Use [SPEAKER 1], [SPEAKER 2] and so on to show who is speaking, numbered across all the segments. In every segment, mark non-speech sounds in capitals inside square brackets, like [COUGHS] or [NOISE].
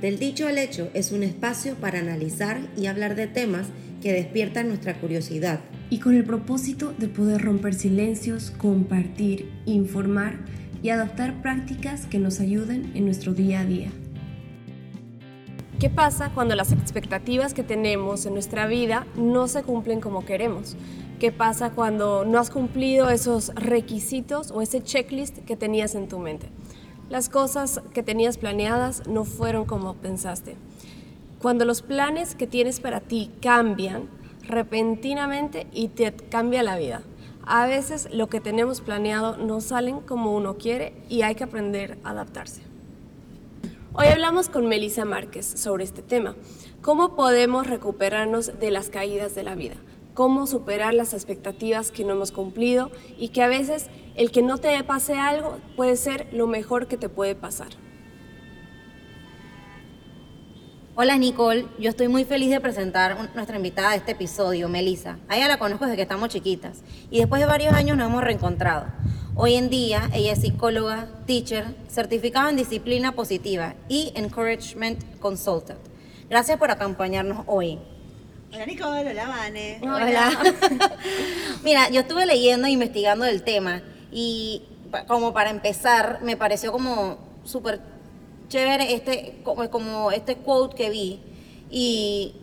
[SPEAKER 1] Del dicho al hecho es un espacio para analizar y hablar de temas que despiertan nuestra curiosidad.
[SPEAKER 2] Y con el propósito de poder romper silencios, compartir, informar y adoptar prácticas que nos ayuden en nuestro día a día.
[SPEAKER 3] ¿Qué pasa cuando las expectativas que tenemos en nuestra vida no se cumplen como queremos? ¿Qué pasa cuando no has cumplido esos requisitos o ese checklist que tenías en tu mente? Las cosas que tenías planeadas no fueron como pensaste. Cuando los planes que tienes para ti cambian repentinamente y te cambia la vida. A veces lo que tenemos planeado no salen como uno quiere y hay que aprender a adaptarse. Hoy hablamos con Melissa Márquez sobre este tema. ¿Cómo podemos recuperarnos de las caídas de la vida? ¿Cómo superar las expectativas que no hemos cumplido y que a veces el que no te pase algo puede ser lo mejor que te puede pasar?
[SPEAKER 1] Hola Nicole, yo estoy muy feliz de presentar nuestra invitada de este episodio, Melissa. A ella la conozco desde que estamos chiquitas y después de varios años nos hemos reencontrado. Hoy en día ella es psicóloga, teacher, certificada en disciplina positiva y encouragement consultant. Gracias por acompañarnos hoy.
[SPEAKER 4] Hola Nicole, hola Vane.
[SPEAKER 1] Hola. [LAUGHS] Mira, yo estuve leyendo e investigando del tema y como para empezar me pareció como súper chévere este, como, como este quote que vi y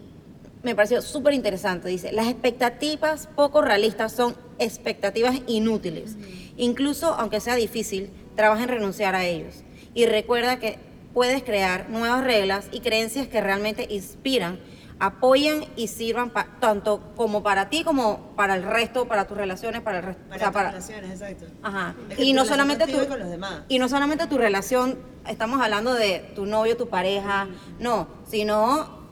[SPEAKER 1] me pareció súper interesante. Dice, las expectativas poco realistas son expectativas inútiles. Incluso aunque sea difícil, trabaja en renunciar a ellos. Y recuerda que puedes crear nuevas reglas y creencias que realmente inspiran, apoyan y sirvan tanto como para ti como para el resto, para tus relaciones, para el resto.
[SPEAKER 4] Para, tus relaciones, exacto.
[SPEAKER 1] Ajá.
[SPEAKER 4] Es que
[SPEAKER 1] Y no solamente
[SPEAKER 4] relación
[SPEAKER 1] tu
[SPEAKER 4] con los demás.
[SPEAKER 1] y no solamente tu relación, estamos hablando de tu novio, tu pareja, no, sino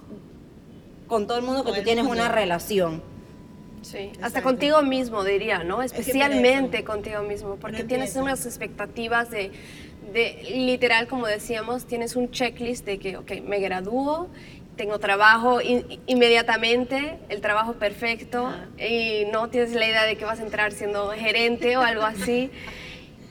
[SPEAKER 1] con todo el mundo que
[SPEAKER 4] Con
[SPEAKER 1] tú tienes
[SPEAKER 4] mundo.
[SPEAKER 1] una relación.
[SPEAKER 3] Sí, hasta contigo mismo diría, ¿no?
[SPEAKER 4] Es que por
[SPEAKER 3] Especialmente contigo mismo, porque tienes unas expectativas de, de, literal, como decíamos, tienes un checklist de que, ok, me gradúo, tengo trabajo in- inmediatamente, el trabajo perfecto,
[SPEAKER 4] Ajá.
[SPEAKER 3] y no tienes la idea de que vas a entrar siendo gerente o algo así.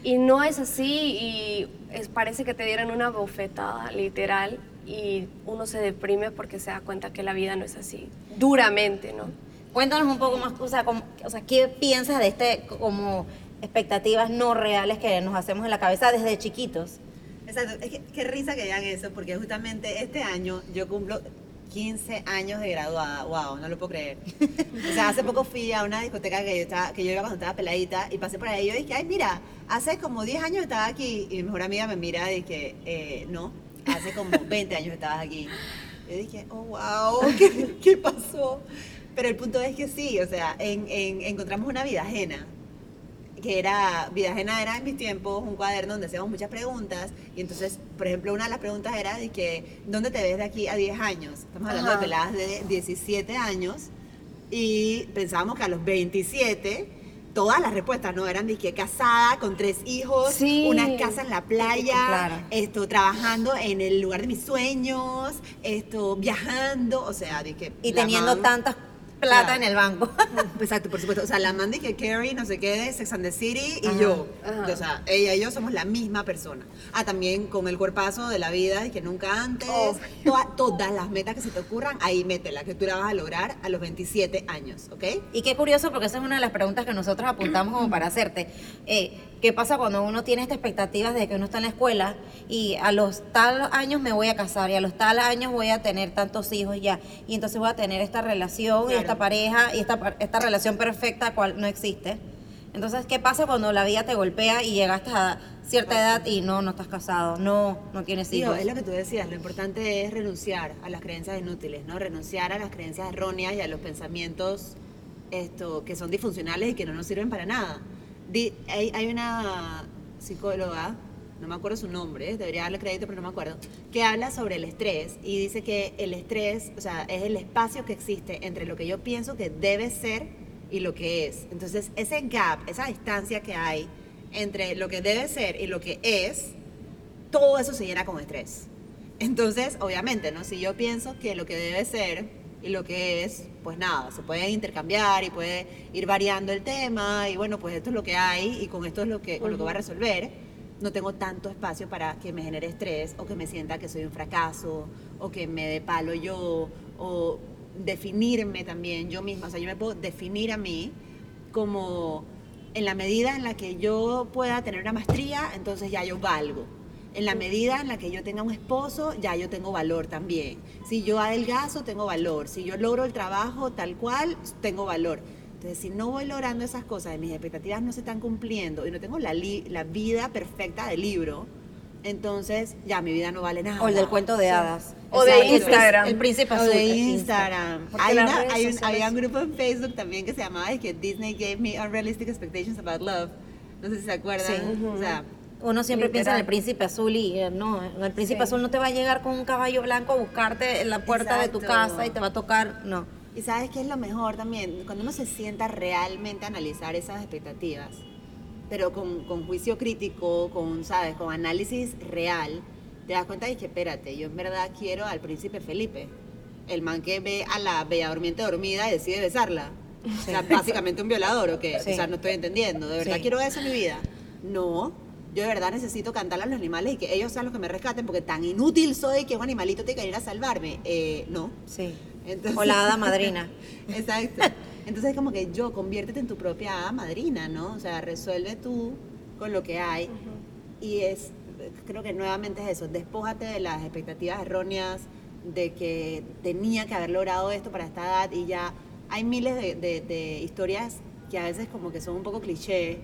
[SPEAKER 3] Y no es así, y es- parece que te dieron una bofetada, literal, y uno se deprime porque se da cuenta que la vida no es así, duramente, ¿no?
[SPEAKER 1] Cuéntanos un poco más, o sea, cómo- o sea, ¿qué piensas de este como expectativas no reales que nos hacemos en la cabeza desde chiquitos?
[SPEAKER 4] Exacto, es que qué risa que digan eso, porque justamente este año yo cumplo 15 años de graduada. Wow, no lo puedo creer. [LAUGHS] O sea, hace poco fui a una discoteca que yo, estaba, que yo iba cuando estaba peladita y pasé por ahí y yo dije, ay, mira, hace como 10 años estaba aquí. Y mi mejor amiga me mira y dije, eh, no, hace como [LAUGHS] 20 años estabas aquí. Yo dije, oh, wow, [LAUGHS] ¿qué, qué pasó? Pero el punto es que sí, o sea, en- en- encontramos una vida ajena que era, Vida Ajena era en mis tiempos un cuaderno donde hacíamos muchas preguntas y entonces, por ejemplo, una de las preguntas era de que, ¿dónde te ves de aquí a 10 años? Estamos hablando
[SPEAKER 1] Ajá.
[SPEAKER 4] de peladas de 17 años y pensábamos que a los 27 todas las respuestas no eran de que casada con tres hijos,
[SPEAKER 3] Sí.
[SPEAKER 4] una casa en la playa,
[SPEAKER 1] Claro.
[SPEAKER 4] esto trabajando en el lugar de mis sueños, esto viajando, o sea, de que
[SPEAKER 1] Y teniendo
[SPEAKER 4] man-
[SPEAKER 1] tanta plata
[SPEAKER 4] Claro.
[SPEAKER 1] en el banco. [LAUGHS]
[SPEAKER 4] Exacto, por supuesto. O sea, la Mandy que Carrie, no sé qué, Sex and the City y
[SPEAKER 1] Ajá,
[SPEAKER 4] yo.
[SPEAKER 3] ajá.
[SPEAKER 4] O sea, ella y yo somos la misma persona. Ah, también con el cuerpazo de la vida y que nunca antes.
[SPEAKER 3] Oh.
[SPEAKER 4] Toda- todas las metas que se te ocurran, ahí métela, que tú la vas a lograr a los 27 años, ¿ok?
[SPEAKER 1] Y qué curioso, porque esa es una de las preguntas que nosotros apuntamos como [CLEARS THROAT] para hacerte. Eh, ¿Qué pasa cuando uno tiene estas expectativas de que uno está en la escuela y a los tal años me voy a casar y a los tal años voy a tener tantos hijos ya? Y entonces voy a tener esta relación y esta pareja y esta, esta relación perfecta cual no existe. Entonces, ¿qué pasa cuando la vida te golpea y llegaste a cierta edad y no, no estás casado, no, no tienes
[SPEAKER 4] Digo,
[SPEAKER 1] hijos?
[SPEAKER 4] es lo que tú decías, lo importante es renunciar a las creencias inútiles, ¿no? Renunciar a las creencias erróneas y a los pensamientos esto, que son disfuncionales y que no nos sirven para nada. Hay, hay una psicóloga, no me acuerdo su nombre, debería darle crédito, pero no me acuerdo, que habla sobre el estrés y dice que el estrés, o sea, es el espacio que existe entre lo que yo pienso que debe ser y lo que es. Entonces, ese gap, esa distancia que hay entre lo que debe ser y lo que es, todo eso se llena con estrés. Entonces, obviamente, ¿no? Si yo pienso que lo que debe ser y lo que es, pues nada, se puede intercambiar y puede ir variando el tema y bueno, pues esto es lo que hay y con esto es lo que, con lo que va a resolver. no tengo tanto espacio para que me genere estrés o que me sienta que soy un fracaso o que me dé palo yo o definirme también yo misma. O sea, yo me puedo definir a mí como en la medida en la que yo pueda tener una maestría, entonces ya yo valgo. En la medida en la que yo tenga un esposo, ya yo tengo valor también. Si yo adelgazo, tengo valor. Si yo logro el trabajo tal cual, tengo valor. Entonces, si no voy logrando esas cosas, mis expectativas no se están cumpliendo y no tengo la, la vida perfecta del libro, entonces ya mi vida no vale nada.
[SPEAKER 1] O el del cuento de hadas.
[SPEAKER 3] O de Instagram.
[SPEAKER 1] El príncipe
[SPEAKER 4] O
[SPEAKER 1] azul.
[SPEAKER 4] de Instagram. Hay una- hay un- un grupo en Facebook también que se llamaba es que Disney gave me unrealistic expectations about love. No sé si se acuerdan.
[SPEAKER 1] Sí.
[SPEAKER 4] O sea,
[SPEAKER 1] Uno siempre
[SPEAKER 3] Literal.
[SPEAKER 1] piensa en el príncipe azul y eh, no, el príncipe
[SPEAKER 3] Sí.
[SPEAKER 1] azul no te va a llegar con un caballo blanco a buscarte en la puerta de tu casa y te va a tocar, no.
[SPEAKER 4] y sabes qué es lo mejor también, cuando uno se sienta realmente a analizar esas expectativas, pero con, con juicio crítico, con, ¿sabes? Con análisis real, te das cuenta de que, espérate, yo en verdad quiero al príncipe Felipe, el man que ve a la bella durmiente dormida y decide besarla. O sea, básicamente un violador, ¿o qué?
[SPEAKER 1] Sí.
[SPEAKER 4] O sea, no estoy entendiendo. ¿De verdad
[SPEAKER 1] Sí.
[SPEAKER 4] quiero eso en mi vida? No. Yo de verdad necesito cantarle a los animales y que ellos sean los que me rescaten porque tan inútil soy que un animalito tiene que ir a salvarme. Eh, no.
[SPEAKER 1] Sí.
[SPEAKER 4] Entonces-
[SPEAKER 1] o la hada madrina. [LAUGHS]
[SPEAKER 4] Exacto. Entonces como que yo, conviértete en tu propia hada madrina, ¿no? O sea, resuelve tú con lo que hay. Y es, creo que nuevamente es eso, despójate de las expectativas erróneas, de que tenía que haber logrado esto para esta edad y ya hay miles de, de- de historias que a veces como que son un poco cliché,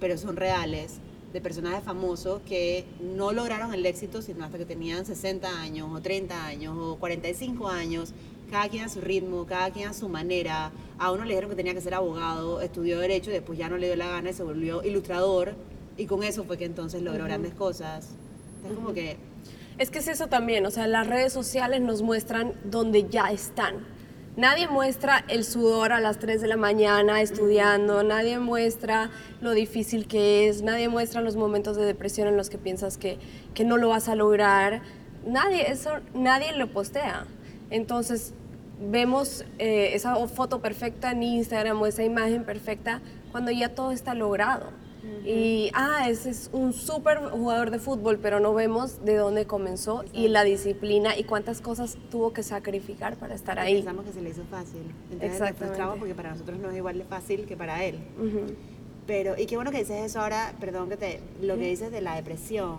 [SPEAKER 4] pero son reales, de personajes famosos que no lograron el éxito sino hasta que tenían 60 años o 30 años o 45 años, cada quien a su ritmo, cada quien a su manera. A uno le dijeron que tenía que ser abogado, estudió derecho y después ya no le dio la gana y se volvió ilustrador y con eso fue que entonces logró grandes cosas. Es como que
[SPEAKER 3] Es que es eso también, o sea, las redes sociales nos muestran donde ya están. Nadie muestra el sudor a las 3 de la mañana estudiando, nadie muestra lo difícil que es, nadie muestra los momentos de depresión en los que piensas que, que no lo vas a lograr. Nadie, eso, nadie lo postea. Entonces, vemos eh, esa foto perfecta en Instagram o esa imagen perfecta cuando ya todo está logrado. Y, ah, ese es un súper jugador de fútbol, pero no vemos de dónde comenzó y la disciplina y cuántas cosas tuvo que sacrificar para estar ahí.
[SPEAKER 4] pensamos que se le hizo fácil. Entonces nos
[SPEAKER 3] Exactamente.
[SPEAKER 4] frustramos porque para nosotros no es igual de fácil que para él.
[SPEAKER 3] Ujú.
[SPEAKER 4] Pero, y qué bueno que dices eso ahora, perdón que te, lo que dices de la depresión.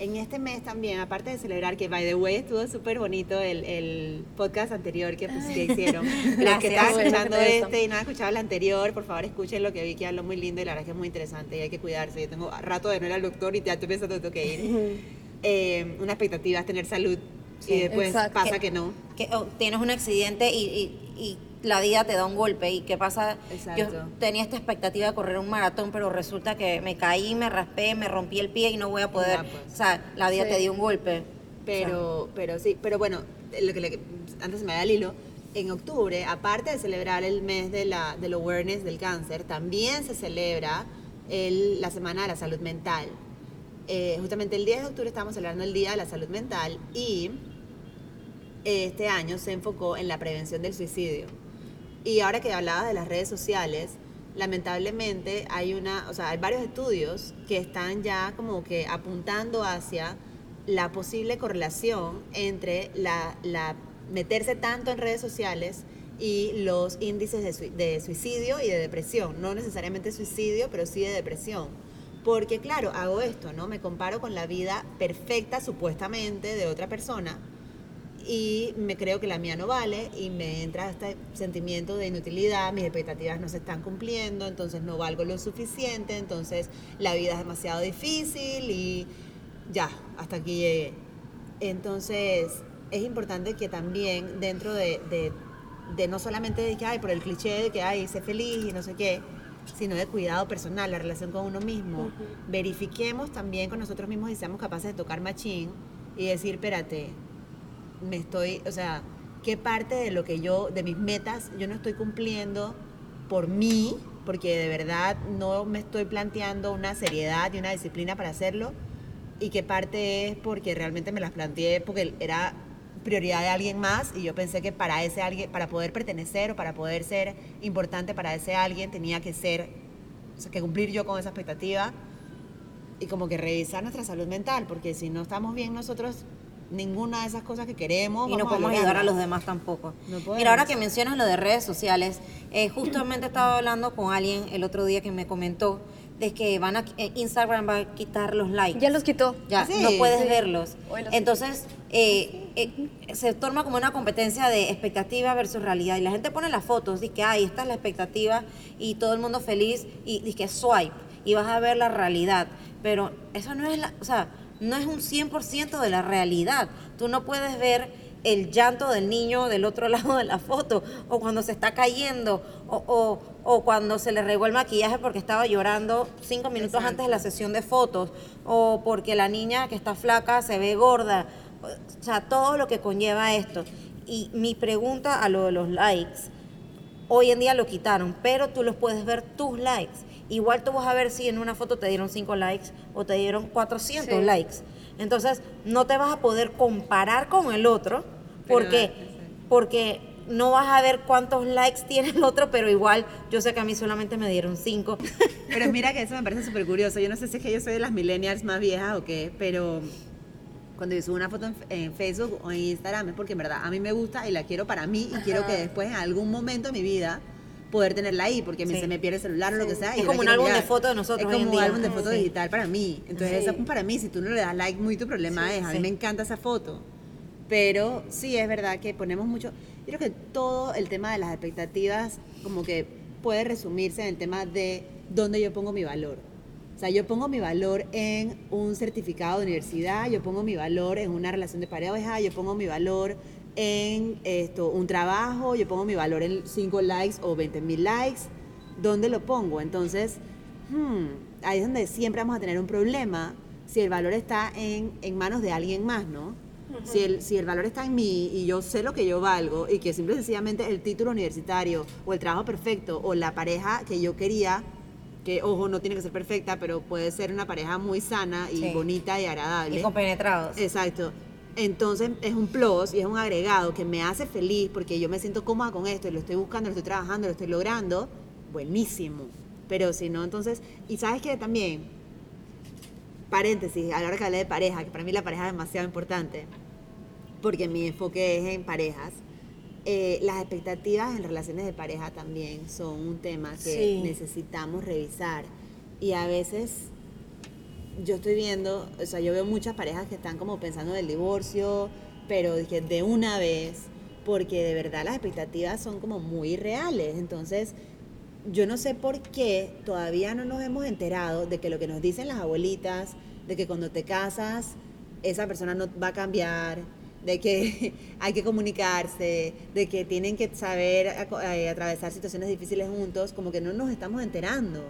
[SPEAKER 4] En este mes también, aparte de celebrar, que by the way estuvo súper bonito el, el podcast anterior que, pues, que hicieron. [LAUGHS] Los que están escuchando este y no han escuchado el anterior, por favor escuchen lo que vi que habló muy lindo y la verdad es que es muy interesante y hay que cuidarse. Yo tengo rato de no ir al doctor y ya estoy pensando que tengo que ir. Eh, una expectativa es tener salud
[SPEAKER 1] Sí,
[SPEAKER 4] y después
[SPEAKER 3] exacto.
[SPEAKER 4] pasa
[SPEAKER 1] Que-
[SPEAKER 4] que no.
[SPEAKER 1] que oh, tienes un accidente y, y- y la vida te da un golpe. ¿Y qué pasa?
[SPEAKER 4] Exacto.
[SPEAKER 1] Yo tenía esta expectativa de correr un maratón, pero resulta que me caí, me raspé, me rompí el pie y no voy a poder.
[SPEAKER 4] Ya, pues.
[SPEAKER 1] O sea, la vida
[SPEAKER 3] Sí.
[SPEAKER 1] te dio un golpe.
[SPEAKER 4] Pero, pero sí, pero bueno, lo que le- antes se me da el hilo, en octubre, aparte de celebrar el mes de la, del awareness del cáncer, también se celebra el- la Semana de la Salud Mental. Eh, justamente el 10 de octubre estamos celebrando el Día de la Salud Mental y este año se enfocó en la prevención del suicidio. Y ahora que hablabas de las redes sociales, lamentablemente hay una, o sea, hay varios estudios que están ya como que apuntando hacia la posible correlación entre la, la meterse tanto en redes sociales y los índices de, de suicidio y de depresión. No necesariamente suicidio, pero sí de depresión. Porque claro, hago esto, ¿no? Me comparo con la vida perfecta supuestamente de otra persona y me creo que la mía no vale y me entra este sentimiento de inutilidad, mis expectativas no se están cumpliendo, entonces no valgo lo suficiente, entonces la vida es demasiado difícil y ya, hasta aquí llegué. Entonces es importante que también dentro de, de- de no solamente de que hay por el cliché de que hay, sé feliz y no sé qué, sino de cuidado personal, la relación con uno mismo, verifiquemos también con nosotros mismos y seamos capaces de tocar machín y decir, espérate, me estoy, o sea, qué parte de lo que yo, de mis metas, yo no estoy cumpliendo por mí, porque de verdad no me estoy planteando una seriedad y una disciplina para hacerlo, y qué parte es porque realmente me las planteé porque era prioridad de alguien más y yo pensé que para ese alguien, para poder pertenecer o para poder ser importante para ese alguien tenía que ser, o sea, que cumplir yo con esa expectativa y como que revisar nuestra salud mental, porque si no estamos bien nosotros, ninguna de esas cosas que queremos.
[SPEAKER 1] Y no podemos ayudar a los demás tampoco.
[SPEAKER 4] No.
[SPEAKER 1] Mira, ahora que mencionas lo de redes sociales, eh, justamente estaba hablando con alguien el otro día que me comentó de que van a, eh, Instagram va a quitar los likes.
[SPEAKER 3] Ya los quitó.
[SPEAKER 1] Ya,
[SPEAKER 4] ¿Ah, sí?
[SPEAKER 1] no puedes
[SPEAKER 3] Sí.
[SPEAKER 1] verlos.
[SPEAKER 3] Los
[SPEAKER 1] Entonces, eh, eh, se torna como una competencia de expectativa versus realidad. Y la gente pone las fotos, dice que, ay, esta es la expectativa y todo el mundo feliz y dice que swipe y vas a ver la realidad. Pero eso no es la, o sea, no es un 100% de la realidad. Tú no puedes ver el llanto del niño del otro [LAUGHS] lado de la foto, o cuando se está cayendo, o, o- o cuando se le regó el maquillaje porque estaba llorando cinco minutos
[SPEAKER 4] Exacto.
[SPEAKER 1] antes de la sesión de fotos, o porque la niña que está flaca se ve gorda. O sea, todo lo que conlleva esto. Y mi pregunta a lo de los likes, hoy en día lo quitaron, pero tú los puedes ver tus likes. Igual tú vas a ver si en una foto te dieron 5 likes o te dieron 400
[SPEAKER 3] Sí.
[SPEAKER 1] likes. Entonces, no te vas a poder comparar con el otro porque, porque no vas a ver cuántos likes tiene el otro, pero igual yo sé que a mí solamente me dieron 5. [LAUGHS]
[SPEAKER 4] Pero mira que eso me parece súper curioso. Yo no sé si es que yo soy de las millennials más viejas o qué, pero cuando yo subo una foto en, en Facebook o en Instagram es porque en verdad a mí me gusta y la quiero para mí y quiero que después en algún momento de mi vida poder tenerla ahí porque
[SPEAKER 1] Sí.
[SPEAKER 4] se me pierde el celular o lo que sea.
[SPEAKER 1] Es como un álbum de
[SPEAKER 4] mirar.
[SPEAKER 1] fotos de nosotros
[SPEAKER 4] Es
[SPEAKER 1] hoy en
[SPEAKER 4] como un
[SPEAKER 1] día.
[SPEAKER 4] álbum de fotos digital para mí. Entonces eso es para mí. Si tú no le das like, muy tu problema es. A mí me encanta esa foto. Pero sí es verdad que ponemos mucho. Yo creo que todo el tema de las expectativas, como que puede resumirse en el tema de dónde yo pongo mi valor. O sea, yo pongo mi valor en un certificado de universidad, yo pongo mi valor en una relación de pareja, yo pongo mi valor en esto, un trabajo, yo pongo mi valor en 5 likes o 20 mil likes. ¿Dónde lo pongo? Entonces, hmm, ahí es donde siempre vamos a tener un problema si el valor está en, en manos de alguien más, ¿no? si, el, si el valor está en mí y yo sé lo que yo valgo y que simple y sencillamente el título universitario o el trabajo perfecto o la pareja que yo quería, que ojo, no tiene que ser perfecta, pero puede ser una pareja muy sana y
[SPEAKER 1] Sí.
[SPEAKER 4] bonita y agradable.
[SPEAKER 1] Y compenetrados.
[SPEAKER 4] Exacto. Entonces es un plus y es un agregado que me hace feliz porque yo me siento cómoda con esto y lo estoy buscando, lo estoy trabajando, lo estoy logrando. Buenísimo. Pero si no, entonces, y sabes que también, paréntesis, a la hora que hablé de pareja, que para mí la pareja es demasiado importante, porque mi enfoque es en parejas. eh, las expectativas en relaciones de pareja también son un tema que
[SPEAKER 1] Sí.
[SPEAKER 4] necesitamos revisar. Y a veces yo estoy viendo, o sea, yo veo muchas parejas que están como pensando en el divorcio, pero que de una vez, porque de verdad las expectativas son como muy reales. Entonces, yo no sé por qué todavía no nos hemos enterado de que lo que nos dicen las abuelitas, de que cuando te casas, esa persona no va a cambiar, de que [LAUGHS] hay que comunicarse, de que tienen que saber eh, atravesar situaciones difíciles juntos, como que no nos estamos enterando.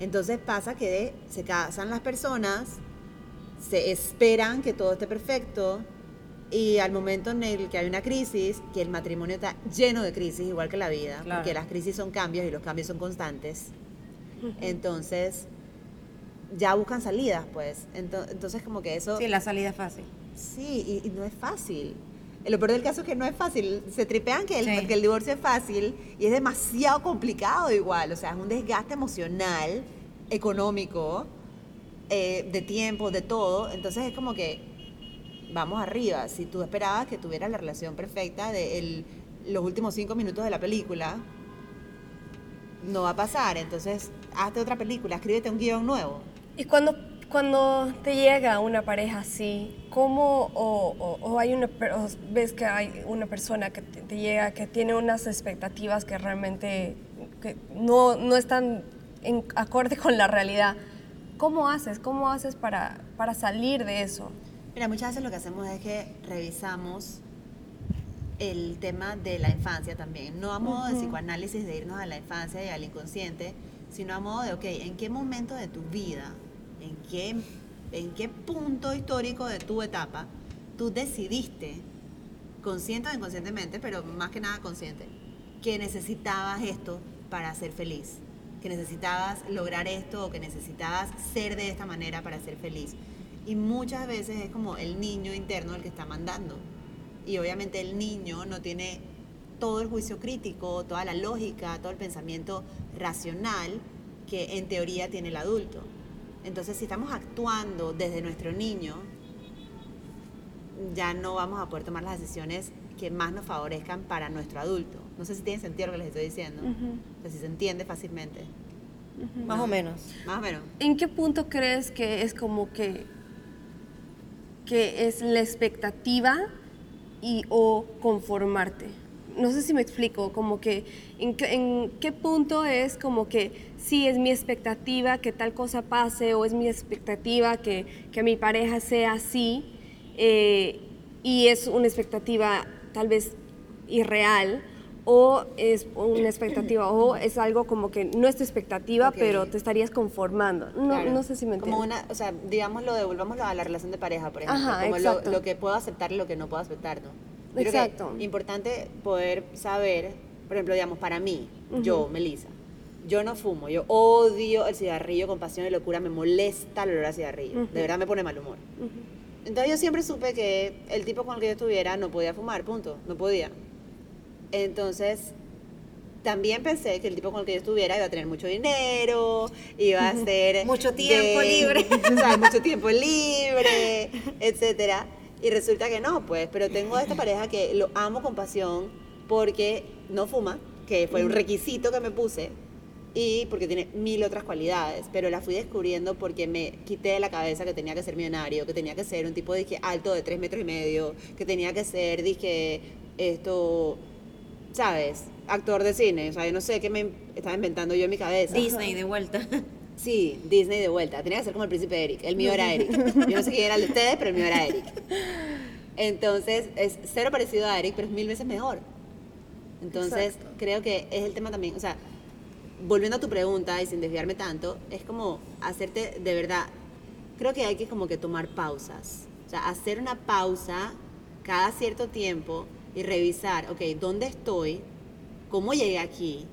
[SPEAKER 4] Entonces pasa que se casan las personas, se esperan que todo esté perfecto y al momento en el que hay una crisis, que el matrimonio está lleno de crisis, igual que la vida,
[SPEAKER 1] Claro.
[SPEAKER 4] porque las crisis son cambios y los cambios son constantes. Entonces, ya buscan salidas, pues. Ento- Entonces, como que eso...
[SPEAKER 1] Sí, la salida es fácil.
[SPEAKER 4] Sí, y, y no es fácil. Eh, Lo peor del caso es que no es fácil. Se tripean que el,
[SPEAKER 1] Sí.
[SPEAKER 4] que el divorcio es fácil y es demasiado complicado igual. O sea, es un desgaste emocional, económico, eh, de tiempo, de todo. Entonces es como que vamos arriba. Si tú esperabas que tuvieras la relación perfecta de el- los últimos cinco minutos de la película, no va a pasar. Entonces, hazte otra película, escríbete un guion nuevo.
[SPEAKER 3] Y cuando, cuando te llega una pareja así, ¿cómo o, o- o hay una, o ves que hay una persona que te, te llega que tiene unas expectativas que realmente que no, no están en acorde con la realidad? ¿Cómo haces? ¿Cómo haces para, para salir de eso?
[SPEAKER 4] Mira, muchas veces lo que hacemos es que revisamos el tema de la infancia también, no a modo de psicoanálisis de irnos a la infancia y al inconsciente, sino a modo de, ok, ¿en qué momento de tu vida, en qué, en qué punto histórico de tu etapa tú decidiste, consciente o inconscientemente, pero más que nada consciente, que necesitabas esto para ser feliz? que necesitabas lograr esto o que necesitabas ser de esta manera para ser feliz. Y muchas veces es como el niño interno el que está mandando. Y obviamente el niño no tiene todo el juicio crítico, toda la lógica, todo el pensamiento racional que en teoría tiene el adulto. Entonces, si estamos actuando desde nuestro niño, ya no vamos a poder tomar las decisiones que más nos favorezcan para nuestro adulto. No sé si tiene sentido lo que les estoy diciendo. O sea, si se entiende fácilmente.
[SPEAKER 1] Más o menos.
[SPEAKER 4] Más o menos.
[SPEAKER 3] ¿En qué punto crees que es como que, que es la expectativa y o conformarte? No sé si me explico, como que en, qué- en qué punto es como que sí es mi expectativa que tal cosa pase o es mi expectativa que, que mi pareja sea así eh, y es una expectativa tal vez irreal o es una expectativa o es algo como que no es tu expectativa pero te estarías conformando. No,
[SPEAKER 4] Claro.
[SPEAKER 3] no sé si me
[SPEAKER 4] Como
[SPEAKER 3] entiendes.
[SPEAKER 4] una, o sea, digámoslo, devolvámoslo a la relación de pareja, por ejemplo.
[SPEAKER 3] Ajá,
[SPEAKER 4] como lo, lo que puedo aceptar y lo que no puedo aceptar, ¿no? Creo que
[SPEAKER 3] Exacto.
[SPEAKER 4] importante poder saber, por ejemplo, digamos, para mí, yo, Melissa, yo no fumo, yo odio el cigarrillo con pasión y locura, me molesta el olor a cigarrillo,
[SPEAKER 3] Ujú.
[SPEAKER 4] de verdad me pone mal humor. Entonces yo siempre supe que el tipo con el que yo estuviera no podía fumar, punto, no podía. Entonces, también pensé que el tipo con el que yo estuviera iba a tener mucho dinero, iba a ser...
[SPEAKER 1] Mucho tiempo libre. [LAUGHS]
[SPEAKER 4] o sea, mucho tiempo libre, etcétera. Y resulta que no, pues, pero tengo a esta pareja que lo amo con pasión porque no fuma, que fue un requisito que me puse, y porque tiene mil otras cualidades, pero las fui descubriendo porque me quité de la cabeza que tenía que ser millonario, que tenía que ser un tipo dije, alto de tres metros y medio, que tenía que ser, dije, esto, ¿sabes? Actor de cine, o sea, yo no sé qué me estaba inventando yo en mi cabeza.
[SPEAKER 1] Disney de vuelta. [LAUGHS]
[SPEAKER 4] Sí, Disney de vuelta. Tenía que ser como el príncipe Eric. El mío era [LAUGHS] Eric. Yo no sé quién era el de ustedes, pero el mío era Eric. Entonces, es cero parecido a Eric, pero es mil veces mejor. Entonces,
[SPEAKER 3] Exacto.
[SPEAKER 4] creo que es el tema también, o sea, volviendo a tu pregunta y sin desviarme tanto, es como hacerte de verdad, creo que hay que como que tomar pausas. O sea, hacer una pausa cada cierto tiempo y revisar, ok, ¿dónde estoy? ¿Cómo llegué aquí?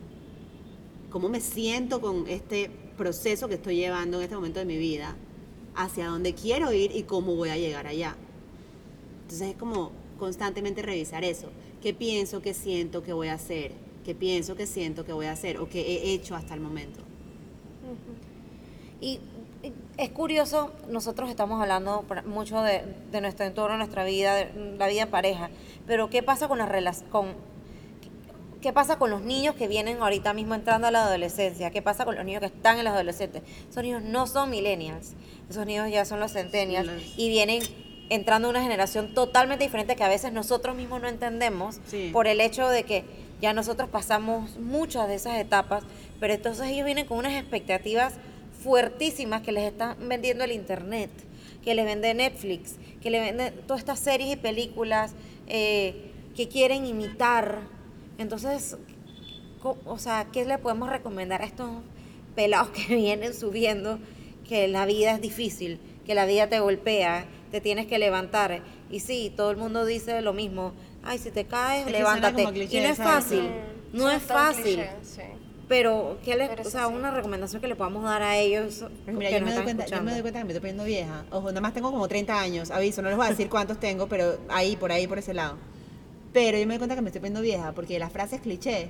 [SPEAKER 4] cómo me siento con este proceso que estoy llevando en este momento de mi vida, hacia dónde quiero ir y cómo voy a llegar allá. Entonces es como constantemente revisar eso. ¿Qué pienso, qué siento, qué voy a hacer? ¿Qué pienso, qué siento, qué voy a hacer? ¿O qué he hecho hasta el momento?
[SPEAKER 1] Y es curioso, nosotros estamos hablando mucho de, nuestro entorno, nuestra vida, de la vida en pareja, pero ¿qué pasa con las? Con, ¿Qué pasa con los niños que vienen ahorita mismo entrando a la adolescencia? ¿Qué pasa con los niños que están en los adolescentes? Esos niños no son millennials, esos niños ya son los centennials y vienen entrando a una generación totalmente diferente que a veces nosotros mismos no entendemos
[SPEAKER 4] Sí.
[SPEAKER 1] por el hecho de que ya nosotros pasamos muchas de esas etapas, pero entonces ellos vienen con unas expectativas fuertísimas que les están vendiendo el internet, que les vende Netflix, que les vende todas estas series y películas eh, que quieren imitar. Entonces, o sea, ¿qué le podemos recomendar a estos pelados que [LAUGHS] vienen subiendo que la vida es difícil, que la vida te golpea, te tienes que levantar? Y sí, todo el mundo dice lo mismo. Ay, si te caes,
[SPEAKER 4] Es
[SPEAKER 1] levántate.
[SPEAKER 4] cliché,
[SPEAKER 1] y no es fácil,
[SPEAKER 3] Mm,
[SPEAKER 1] no es fácil.
[SPEAKER 3] cliché, sí.
[SPEAKER 1] Pero, ¿qué les,
[SPEAKER 3] Pero
[SPEAKER 1] o sea,
[SPEAKER 3] sí.
[SPEAKER 1] una recomendación que le podamos dar a ellos
[SPEAKER 4] Pues mira, yo me, doy cuenta, yo me doy cuenta que me estoy poniendo vieja. Ojo, nada más tengo como 30 años, aviso, no les voy a decir cuántos tengo, pero ahí, por ahí, por ese lado. Pero yo me doy cuenta que me estoy poniendo vieja porque las frases cliché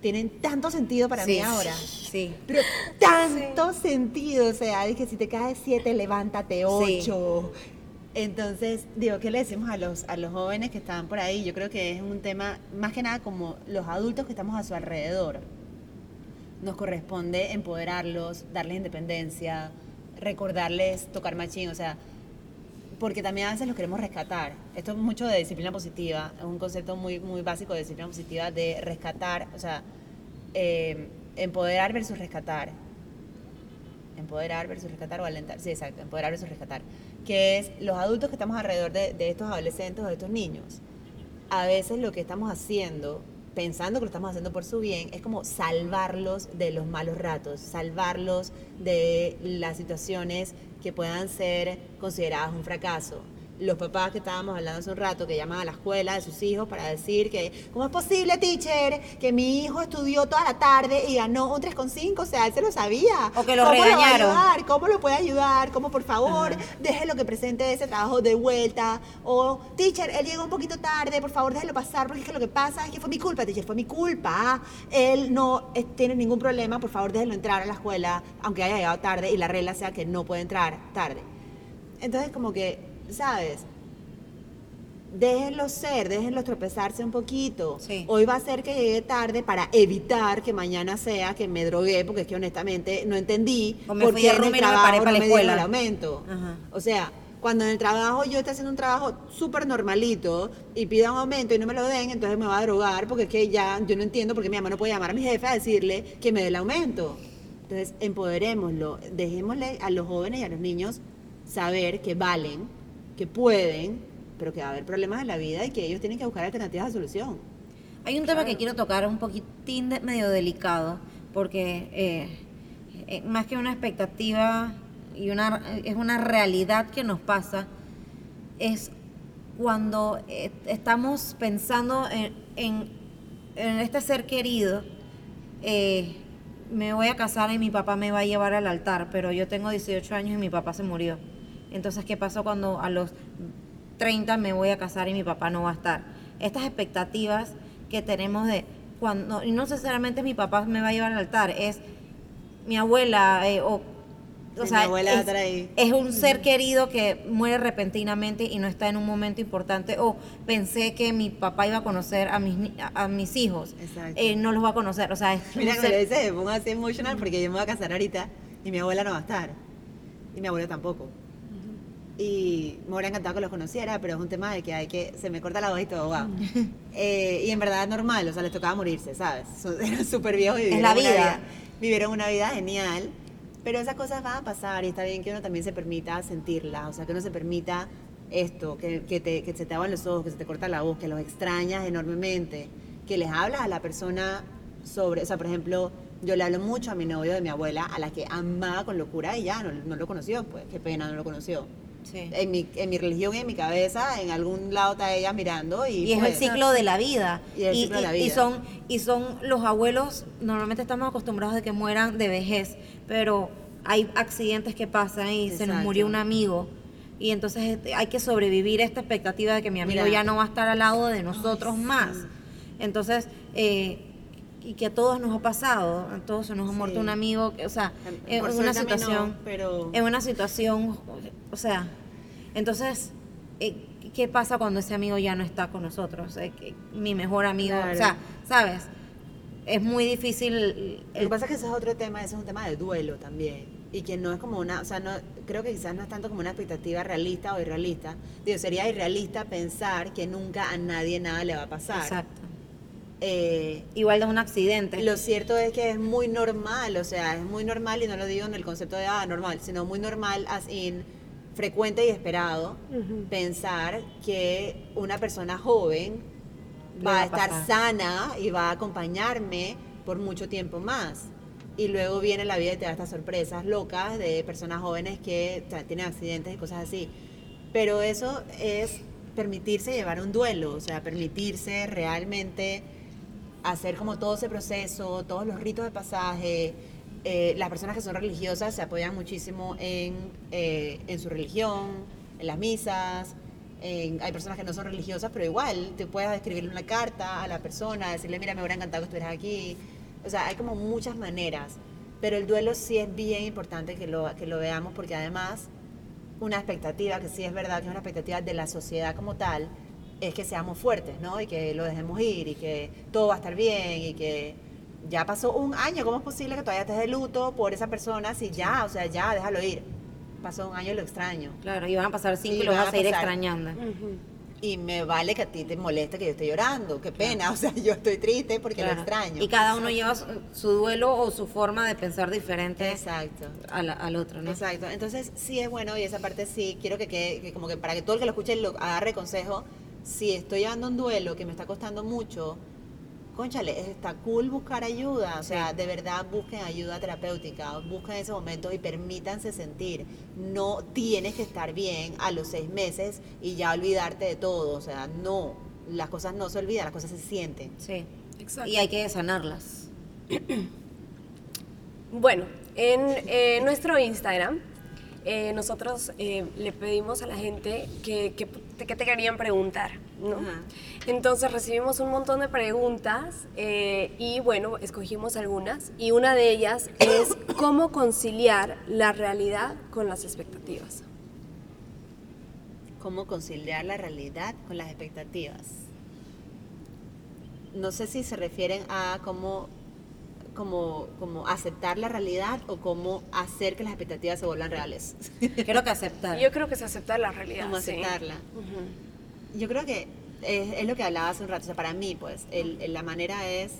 [SPEAKER 4] tienen tanto sentido para mí ahora.
[SPEAKER 1] Sí.
[SPEAKER 4] Pero tanto sentido, o sea, dije, si te caes siete, levántate
[SPEAKER 1] Sí.
[SPEAKER 4] ocho. Entonces, digo, ¿qué le decimos a los, a los jóvenes que están por ahí? Yo creo que es un tema, más que nada como los adultos que estamos a su alrededor. Nos corresponde empoderarlos, darles independencia, recordarles tocar machín, o sea, porque también a veces los queremos rescatar. Esto es mucho de disciplina positiva, es un concepto muy, muy básico de disciplina positiva, de rescatar, o sea, eh, empoderar versus rescatar. Empoderar versus rescatar o alentar, sí, exacto, empoderar versus rescatar. Que es los adultos que estamos alrededor de, de estos adolescentes o de estos niños. A veces lo que estamos haciendo, pensando que lo estamos haciendo por su bien, es como salvarlos de los malos ratos, salvarlos de las situaciones que puedan ser consideradas un fracaso. Los papás que estábamos hablando hace un rato, que llaman a la escuela de sus hijos para decir que, ¿cómo es posible, teacher, que mi hijo estudió toda la tarde y ganó un 3,5? O sea, él se lo sabía.
[SPEAKER 1] O que lo
[SPEAKER 4] ¿Cómo
[SPEAKER 1] regañaron.
[SPEAKER 4] Lo va a ayudar? ¿Cómo lo puede ayudar? ¿Cómo, por favor, déjelo que presente ese trabajo de vuelta? O, teacher, él llegó un poquito tarde, por favor, déjelo pasar, porque es que lo que pasa es que fue mi culpa, teacher, fue mi culpa. Él no eh, tiene ningún problema, por favor, déjelo entrar a la escuela, aunque haya llegado tarde, y la regla sea que no puede entrar tarde. Entonces, como que, ¿sabes? Déjenlo ser, déjenlo tropezarse un poquito.
[SPEAKER 1] Sí.
[SPEAKER 4] Hoy va a ser que llegue tarde para evitar que mañana sea que me drogué, porque es que honestamente no entendí
[SPEAKER 1] O me
[SPEAKER 4] por
[SPEAKER 1] fui
[SPEAKER 4] qué
[SPEAKER 1] de
[SPEAKER 4] en el trabajo
[SPEAKER 1] paré
[SPEAKER 4] no
[SPEAKER 1] para la
[SPEAKER 4] me dieron
[SPEAKER 1] escuela.
[SPEAKER 4] el aumento.
[SPEAKER 1] Ajá.
[SPEAKER 4] O sea, cuando en el trabajo yo estoy haciendo un trabajo súper normalito y pida un aumento y no me lo den, entonces me va a drogar porque es que ya yo no entiendo por qué mi mamá no puede llamar a mi jefe a decirle que me dé el aumento. Entonces, empoderémoslo, dejémosle a los jóvenes y a los niños saber que valen, que pueden, pero que va a haber problemas en la vida y que ellos tienen que buscar alternativas de solución.
[SPEAKER 1] Hay un tema que quiero tocar un poquitín de- medio delicado, porque eh, eh, más que una expectativa y una es una realidad que nos pasa, es cuando eh, estamos pensando en, en- en este ser querido, eh, me voy a casar y mi papá me va a llevar al altar, pero yo tengo 18 años y mi papá se murió. Entonces, ¿qué pasó cuando a los 30 me voy a casar y mi papá no va a estar? Estas expectativas que tenemos de cuando, y no necesariamente mi papá me va a llevar al altar, es mi abuela eh, o... O sea, es, es un ser querido que muere repentinamente y no está en un momento importante. O pensé que mi papá iba a conocer a mis, a, a mis hijos.
[SPEAKER 4] Exacto.
[SPEAKER 1] Eh, no los va a conocer. O sea, [LAUGHS]
[SPEAKER 4] Mira,
[SPEAKER 1] ser-
[SPEAKER 4] me pongo así emotional porque yo me voy a casar ahorita y mi abuela no va a estar. Y mi abuelo tampoco. Y me hubiera encantado que los conociera, pero es un tema de que hay que. Se me corta la voz y todo, wow. [LAUGHS] Eh, y en verdad es normal, o sea, les tocaba morirse, ¿sabes? [LAUGHS] Eran súper viejos y
[SPEAKER 1] Es
[SPEAKER 4] vivieron
[SPEAKER 1] la
[SPEAKER 4] una
[SPEAKER 1] vida.
[SPEAKER 4] Vivieron una vida genial, pero esas cosas van a pasar y está bien que uno también se permita sentirlas, o sea, que uno se permita esto, que, que, te, que se te aban los ojos, que se te corta la voz, que los extrañas enormemente, que les hablas a la persona sobre, o sea, por ejemplo, yo le hablo mucho a mi novio de mi abuela, a la que amaba con locura y ya no, no lo conoció, pues qué pena, no lo conoció.
[SPEAKER 1] Sí.
[SPEAKER 4] En mi, en mi religión y en mi cabeza, en algún lado está ella mirando y,
[SPEAKER 1] Y es el
[SPEAKER 4] pues,
[SPEAKER 1] ciclo de la vida.
[SPEAKER 4] Y el ciclo de la
[SPEAKER 1] y
[SPEAKER 4] vida.
[SPEAKER 1] son, y son los abuelos, normalmente estamos acostumbrados de que mueran de vejez, pero hay accidentes que pasan y se nos murió un amigo. Y entonces este, hay que sobrevivir esta expectativa de que mi amigo
[SPEAKER 4] Mira.
[SPEAKER 1] ya no va a estar al lado de nosotros más. Entonces, eh, y que a todos nos ha pasado, a todos se nos ha muerto
[SPEAKER 4] Sí.
[SPEAKER 1] un amigo, o sea, en, una
[SPEAKER 4] no,
[SPEAKER 1] situación,
[SPEAKER 4] pero-
[SPEAKER 1] en una situación, o sea, entonces, eh, ¿qué pasa cuando ese amigo ya no está con nosotros? Eh, que mi mejor amigo,
[SPEAKER 4] Claro.
[SPEAKER 1] o sea, ¿sabes? Es muy difícil. el-
[SPEAKER 4] Lo que pasa es que ese es otro tema, ese es un tema de duelo también. Y que no es como una, o sea, no, creo que quizás no es tanto como una expectativa realista o irrealista. Digo, sería irrealista pensar que nunca a nadie nada le va a pasar.
[SPEAKER 1] Exacto.
[SPEAKER 4] Eh,
[SPEAKER 1] Igual de un accidente.
[SPEAKER 4] lo cierto es que es muy normal, o sea, es muy normal y no lo digo en el concepto de ah, normal, sino muy normal, as in frecuente y esperado,
[SPEAKER 3] Ujú.
[SPEAKER 4] pensar que una persona joven
[SPEAKER 1] Le
[SPEAKER 4] va a estar
[SPEAKER 1] pasar.
[SPEAKER 4] sana y va a acompañarme por mucho tiempo más. Y luego viene la vida y te da estas sorpresas locas de personas jóvenes que t- tienen accidentes y cosas así. Pero eso es permitirse llevar un duelo, o sea, permitirse realmente hacer como todo ese proceso, todos los ritos de pasaje. Eh, las personas que son religiosas se apoyan muchísimo en, eh, en su religión, en las misas. hay personas que no son religiosas, pero igual te puedes escribirle una carta a la persona, decirle, mira, me hubiera encantado que estuvieras aquí. O sea, hay como muchas maneras. Pero el duelo sí es bien importante que lo, que lo veamos porque además una expectativa, que sí es verdad que es una expectativa de la sociedad como tal, es que seamos fuertes, ¿no? Y que lo dejemos ir y que todo va a estar bien y que ya pasó un año, ¿cómo es posible que todavía estés de luto por esa persona si ya, o sea, ya, déjalo ir? Pasó un año y lo extraño.
[SPEAKER 1] Claro, y van a pasar cinco
[SPEAKER 4] Y
[SPEAKER 1] lo vas
[SPEAKER 4] a
[SPEAKER 1] seguir
[SPEAKER 4] pasar.
[SPEAKER 1] extrañando.
[SPEAKER 3] Ujú.
[SPEAKER 4] Y me vale que a ti te moleste que yo esté llorando, qué pena, [LAUGHS] o sea, yo estoy triste porque
[SPEAKER 1] Claro.
[SPEAKER 4] lo extraño.
[SPEAKER 1] Y cada uno lleva su, su duelo o su forma de pensar diferente
[SPEAKER 4] Exacto.
[SPEAKER 1] a la- al otro, ¿no?
[SPEAKER 4] Exacto, entonces sí es bueno y esa parte sí quiero que quede, que como que para que todo el que lo escuche lo agarre consejo, si estoy llevando un duelo que me está costando mucho, conchale, está cool buscar ayuda, o sea, de verdad busquen ayuda terapéutica, busquen ese momento y permítanse sentir. No tienes que estar bien a los seis meses y ya olvidarte de todo, o sea, no, las cosas no se olvidan, las cosas se sienten.
[SPEAKER 1] Sí.
[SPEAKER 3] Exacto.
[SPEAKER 1] Y hay que sanarlas. [CLEARS THROAT]
[SPEAKER 3] Bueno, en eh, nuestro Instagram, eh, nosotros eh, le pedimos a la gente que, que- que te querían preguntar, ¿no?
[SPEAKER 4] Ajá.
[SPEAKER 3] Entonces recibimos un montón de preguntas eh, y bueno, escogimos algunas y una de ellas es [COUGHS] cómo conciliar la realidad con las expectativas.
[SPEAKER 4] cómo conciliar la realidad con las expectativas. No sé si se refieren a cómo, cómo, cómo aceptar la realidad o cómo hacer que las expectativas se vuelvan reales. [LAUGHS]
[SPEAKER 1] Creo que aceptar.
[SPEAKER 3] Yo creo que es aceptar la realidad.
[SPEAKER 4] Cómo
[SPEAKER 3] sí.
[SPEAKER 4] aceptarla. Yo creo que es, es lo que hablaba hace un rato. O sea, para mí, pues, el- el- la manera es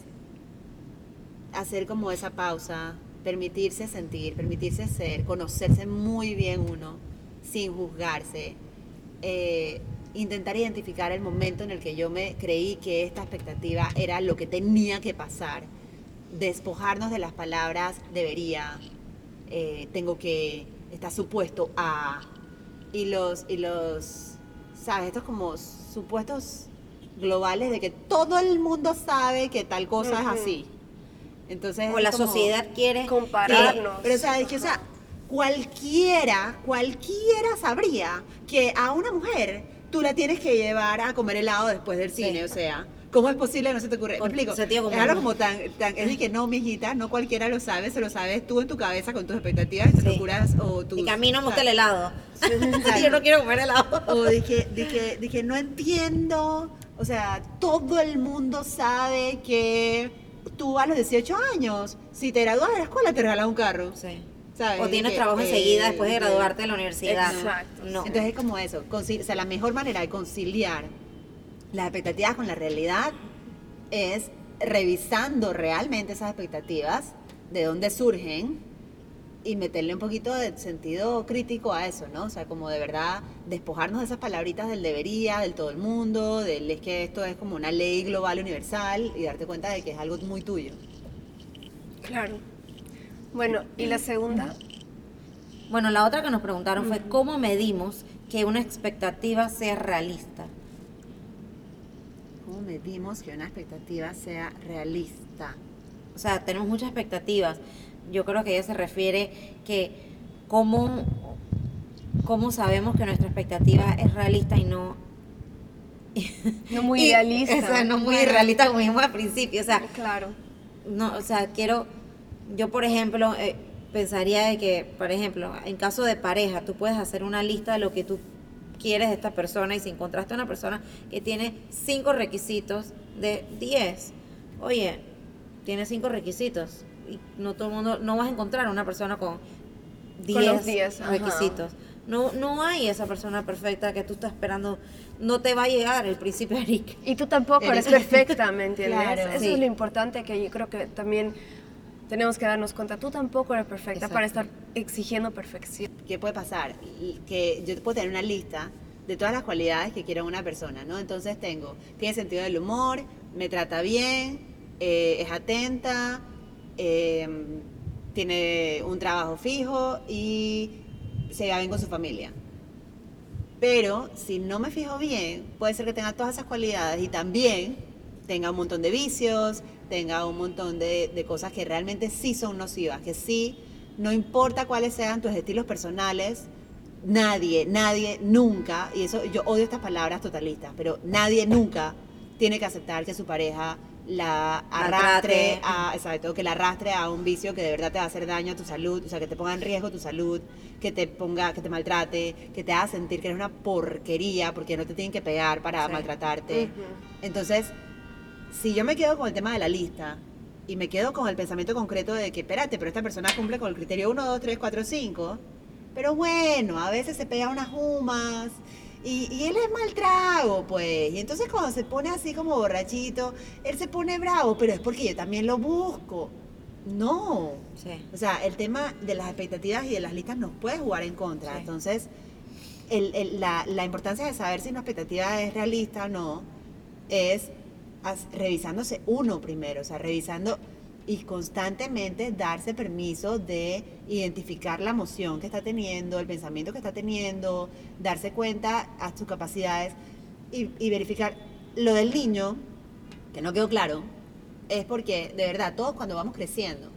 [SPEAKER 4] hacer como esa pausa, permitirse sentir, permitirse ser, conocerse muy bien uno, sin juzgarse. eh, intentar identificar el momento en el que yo me creí que esta expectativa era lo que tenía que pasar. Despojarnos de las palabras debería, eh, tengo que, está supuesto a, y los, y los, ¿sabes? Estos como supuestos globales de que todo el mundo sabe que tal cosa es así. Entonces,
[SPEAKER 1] o la sociedad quiere
[SPEAKER 3] Compararnos.
[SPEAKER 4] pero, o sea, es que, o sea, cualquiera, cualquiera sabría que a una mujer tú la tienes que llevar a comer helado después del
[SPEAKER 1] Sí.
[SPEAKER 4] cine, o sea. ¿Cómo es posible? No se te ocurre.
[SPEAKER 1] Con
[SPEAKER 4] ¿Me explico?
[SPEAKER 1] sentido
[SPEAKER 4] Es algo como tan, tan. Es de que no, mijita, no cualquiera lo sabe, se lo sabes tú en tu cabeza con tus expectativas y
[SPEAKER 1] Sí.
[SPEAKER 4] locuras o tus.
[SPEAKER 1] Y que a mí no me gusta el helado. [LAUGHS] [LAUGHS] Yo no quiero comer helado.
[SPEAKER 4] o dije, dije, dije, no entiendo. O sea, todo el mundo sabe que tú a los 18 años, si te gradúas de la escuela, te regalan un carro.
[SPEAKER 1] Sí.
[SPEAKER 4] ¿sabes?
[SPEAKER 1] O tienes
[SPEAKER 4] Que,
[SPEAKER 1] trabajo
[SPEAKER 4] eh,
[SPEAKER 1] enseguida después de
[SPEAKER 4] que-
[SPEAKER 1] graduarte de la universidad.
[SPEAKER 3] Exacto,
[SPEAKER 1] No.
[SPEAKER 4] Entonces es como eso. o sea, la mejor manera de conciliar las expectativas con la realidad es revisando realmente esas expectativas, de dónde surgen y meterle un poquito de sentido crítico a eso, ¿no? O sea, como de verdad despojarnos de esas palabritas del debería, del todo el mundo, del es que esto es como una ley global universal y darte cuenta de que es algo muy tuyo.
[SPEAKER 3] Claro. Bueno, y la segunda,
[SPEAKER 1] Bueno, la otra que nos preguntaron fue cómo medimos que una expectativa sea realista.
[SPEAKER 4] ¿Cómo medimos que una expectativa sea realista?
[SPEAKER 1] O sea, tenemos muchas expectativas. Yo creo que ella se refiere que cómo, cómo sabemos que nuestra expectativa es realista y no... [LAUGHS]
[SPEAKER 3] no muy
[SPEAKER 1] y-
[SPEAKER 3] idealista.
[SPEAKER 1] O sea, no muy realista como dijimos al principio. O sea,
[SPEAKER 3] Claro.
[SPEAKER 1] no, o sea, quiero, yo por ejemplo, eh, pensaría de que, por ejemplo, en caso de pareja, tú puedes hacer una lista de lo que tú quieres de esta persona y si encontraste una persona que tiene cinco requisitos de 10, oye, tiene cinco requisitos y no todo el mundo, no vas a encontrar una persona con
[SPEAKER 3] Con los
[SPEAKER 1] 10
[SPEAKER 3] 10, ajá.
[SPEAKER 1] requisitos. No, no hay esa persona perfecta que tú estás esperando, no te va a llegar el príncipe Eric.
[SPEAKER 3] Y tú tampoco eres
[SPEAKER 4] Eres-
[SPEAKER 3] perfecta, ¿me entiendes? [LAUGHS]
[SPEAKER 4] Claro.
[SPEAKER 3] Eso
[SPEAKER 1] Sí.
[SPEAKER 3] es lo importante que yo creo que también tenemos que darnos cuenta. Tú tampoco eres perfecta para estar exigiendo perfección.
[SPEAKER 4] ¿Qué puede pasar? Que yo puedo tener una lista de todas las cualidades que quiero en una persona, ¿no? Entonces tengo, tiene sentido del humor, me trata bien, eh, es atenta, eh, tiene un trabajo fijo y se lleva bien con su familia. Pero si no me fijo bien, puede ser que tenga todas esas cualidades y también tenga un montón de vicios, tenga un montón de, de cosas que realmente sí son nocivas, que sí, no importa cuáles sean tus estilos personales, nadie, nadie, nunca, y eso yo odio estas palabras totalistas, pero nadie nunca tiene que aceptar que su pareja la arrastre a, exacto, que la arrastre a un vicio que de verdad te va a hacer daño a tu salud, o sea, que te ponga en riesgo tu salud, que te ponga, que te maltrate, que te haga sentir que eres una porquería porque no te tienen que pegar para
[SPEAKER 1] Sí.
[SPEAKER 4] maltratarte. Entonces, si yo me quedo con el tema de la lista y me quedo con el pensamiento concreto de que, espérate, pero esta persona cumple con el criterio 1, 2, 3, 4, 5, pero bueno, a veces se pega unas humas y, y él es mal trago, pues. Y entonces cuando se pone así como borrachito, él se pone bravo, pero es porque yo también lo busco. No.
[SPEAKER 1] Sí.
[SPEAKER 4] O sea, el tema de las expectativas y de las listas nos puede jugar en contra.
[SPEAKER 1] Sí.
[SPEAKER 4] Entonces, el- el- la, la importancia de saber si una expectativa es realista o no es revisándose uno primero, o sea, revisando y constantemente darse permiso de identificar la emoción que está teniendo, el pensamiento que está teniendo, darse cuenta a sus capacidades y, y verificar. Lo del niño, que no quedó claro, es porque de verdad todos cuando vamos creciendo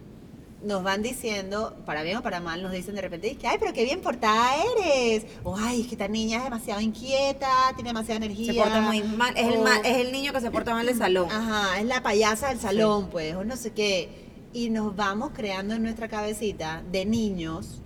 [SPEAKER 4] nos van diciendo, para bien o para mal, nos dicen de repente, es que, ay, pero qué bien portada eres. O, ay, es que esta niña es demasiado inquieta, tiene demasiada energía.
[SPEAKER 1] Se porta muy mal. Es el,
[SPEAKER 4] O-
[SPEAKER 1] ma- es el niño que se porta mal del [CLEARS THROAT] salón.
[SPEAKER 4] Ajá, es la payasa del salón, pues, o no sé qué. Y nos vamos creando en nuestra cabecita de niños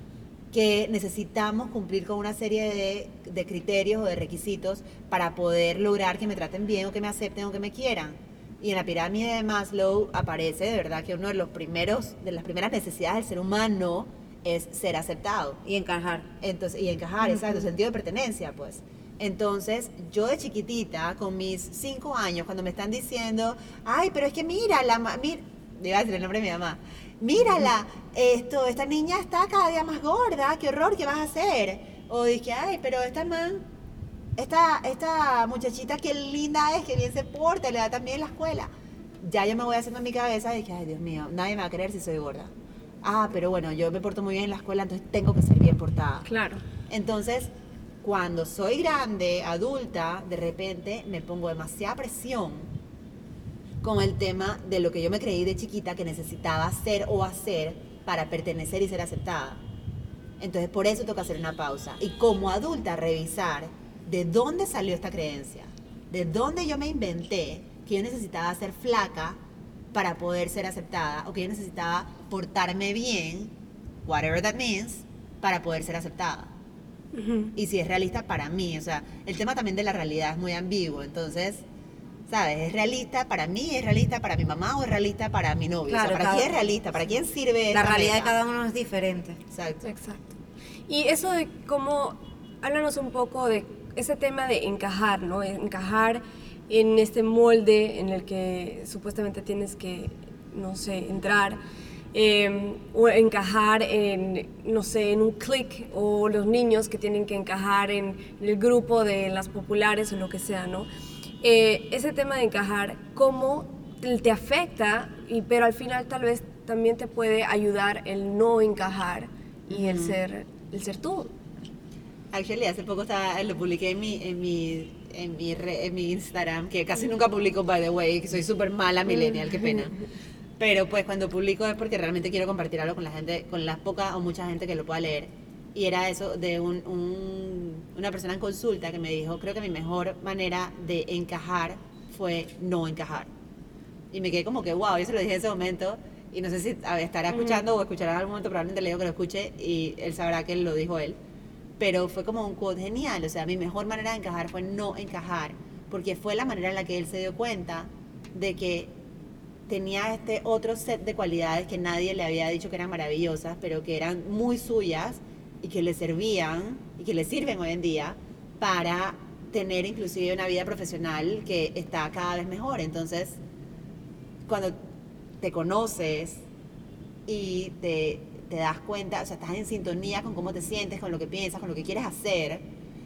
[SPEAKER 4] que necesitamos cumplir con una serie de, de criterios o de requisitos para poder lograr que me traten bien o que me acepten o que me quieran. Y en la pirámide de Maslow aparece de verdad que uno de los primeros, de las primeras necesidades del ser humano es ser aceptado.
[SPEAKER 1] Y encajar.
[SPEAKER 4] Entonces, y encajar, exacto, sentido de pertenencia, pues. Entonces, yo de chiquitita, con mis cinco años, cuando me están diciendo, ay, pero es que mira, la ma- mir iba a decir el nombre de mi mamá, mírala, esto, esta niña está cada día más gorda, qué horror, ¿qué vas a hacer? O dije, ay, pero esta man, esta, esta muchachita qué linda es, que bien se porta, le da también la escuela. Ya yo me voy haciendo en mi cabeza y dije, ay, Dios mío, nadie me va a creer si soy gorda. Ah, pero bueno, yo me porto muy bien en la escuela, entonces tengo que ser bien portada.
[SPEAKER 3] Claro.
[SPEAKER 4] Entonces, cuando soy grande, adulta, de repente me pongo demasiada presión con el tema de lo que yo me creí de chiquita que necesitaba ser o hacer para pertenecer y ser aceptada. Entonces, por eso toca hacer una pausa. Y como adulta, revisar de dónde salió esta creencia, de dónde yo me inventé que yo necesitaba ser flaca para poder ser aceptada o que yo necesitaba portarme bien, whatever that means, para poder ser aceptada
[SPEAKER 3] Ujú.
[SPEAKER 4] y si es realista para mí. O sea, el tema también de la realidad es muy ambiguo. Entonces, ¿sabes? ¿Es realista para mí? ¿Es realista para mi mamá o es realista para mi novio?
[SPEAKER 1] Claro,
[SPEAKER 4] o sea, ¿para
[SPEAKER 1] cada-
[SPEAKER 4] quién es realista? ¿Para quién sirve
[SPEAKER 1] La realidad de
[SPEAKER 4] meta?
[SPEAKER 1] cada uno es diferente.
[SPEAKER 4] Exacto.
[SPEAKER 3] Exacto. Y eso de cómo, háblanos un poco de ese tema de encajar, ¿no? Encajar en este molde en el que supuestamente tienes que, no sé, entrar, eh, o encajar en, no sé, en un click, o los niños que tienen que encajar en, el grupo de las populares o lo que sea, ¿no? Eh, ese tema de encajar, ¿cómo te te afecta? Y, pero al final tal vez también te puede ayudar el no encajar y el ser el ser tú.
[SPEAKER 4] Actually, hace poco estaba, lo publiqué en mi, en mi, en mi, re- en mi Instagram, que casi nunca publico, by the way, que soy súper mala millennial, qué pena. [LAUGHS] Pero pues cuando publico es porque realmente quiero compartir algo con la gente, con las pocas o mucha gente que lo pueda leer. Y era eso de un, un- una persona en consulta que me dijo, creo que mi mejor manera de encajar fue no encajar. Y me quedé como que, wow, yo se lo dije en ese momento. Y no sé si estará escuchando o escuchará en algún momento, probablemente le digo que lo escuche y él sabrá que lo dijo él. Pero fue como un quote genial. O sea, mi mejor manera de encajar fue no encajar. Porque fue la manera en la que él se dio cuenta de que tenía este otro set de cualidades que nadie le había dicho que eran maravillosas, pero que eran muy suyas y que le servían y que le sirven hoy en día para tener inclusive una vida profesional que está cada vez mejor. Entonces, cuando te conoces y te, te das cuenta, o sea, estás en sintonía con cómo te sientes, con lo que piensas, con lo que quieres hacer,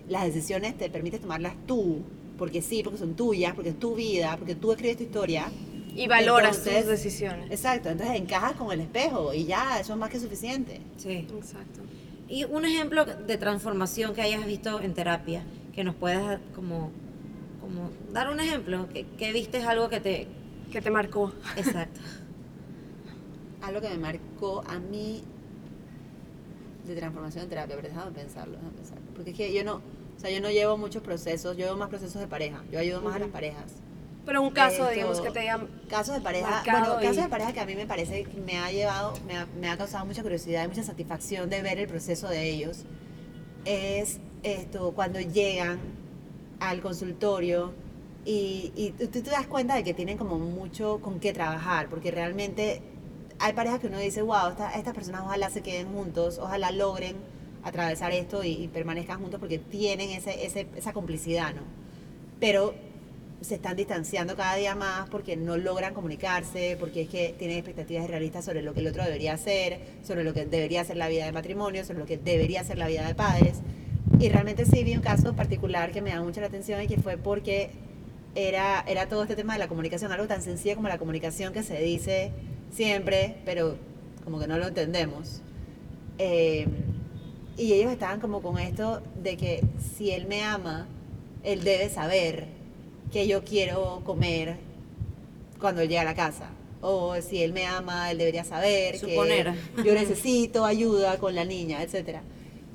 [SPEAKER 4] las decisiones te permites tomarlas tú, porque sí, porque son tuyas, porque es tu vida, porque tú escribes tu historia.
[SPEAKER 3] Y valoras
[SPEAKER 4] Entonces,
[SPEAKER 3] tus decisiones.
[SPEAKER 4] Exacto, entonces encajas con el espejo y ya, eso es más que suficiente.
[SPEAKER 1] Sí.
[SPEAKER 3] Exacto.
[SPEAKER 1] Y un ejemplo de transformación que hayas visto en terapia, que nos puedas como, como dar un ejemplo, que, que viste algo que te...
[SPEAKER 3] Que te marcó.
[SPEAKER 1] Exacto.
[SPEAKER 4] Algo que me marcó a mí de transformación en terapia, pero déjame pensarlo, déjame pensarlo. Porque es que yo no, o sea, yo no llevo muchos procesos, yo llevo más procesos de pareja, yo ayudo más a las parejas.
[SPEAKER 3] Pero un caso,
[SPEAKER 4] Esto,
[SPEAKER 3] digamos, que te haya...
[SPEAKER 4] Casos de pareja, bueno,
[SPEAKER 3] y-
[SPEAKER 4] casos de pareja que a mí me parece que me ha llevado, me ha, me ha causado mucha curiosidad y mucha satisfacción de ver el proceso de ellos, es esto, cuando llegan al consultorio y, y tú tú te das cuenta de que tienen como mucho con qué trabajar, porque realmente hay parejas que uno dice, wow, esta- estas personas ojalá se queden juntos, ojalá logren atravesar esto y, y permanezcan juntos porque tienen ese, ese, esa complicidad, ¿no? Pero se están distanciando cada día más porque no logran comunicarse, porque es que tienen expectativas irrealistas sobre lo que el otro debería hacer, sobre lo que debería ser la vida de matrimonio, sobre lo que debería ser la vida de padres. Y realmente sí vi un caso particular que me da mucha la atención y que fue porque era, era todo este tema de la comunicación, algo tan sencillo como la comunicación que se dice siempre, pero como que no lo entendemos. Eh, y ellos estaban como con esto de que si él me ama, él debe saber que yo quiero comer cuando él llega a la casa. O si él me ama, él debería saber
[SPEAKER 1] Suponer.
[SPEAKER 4] que yo necesito ayuda con la niña, etc.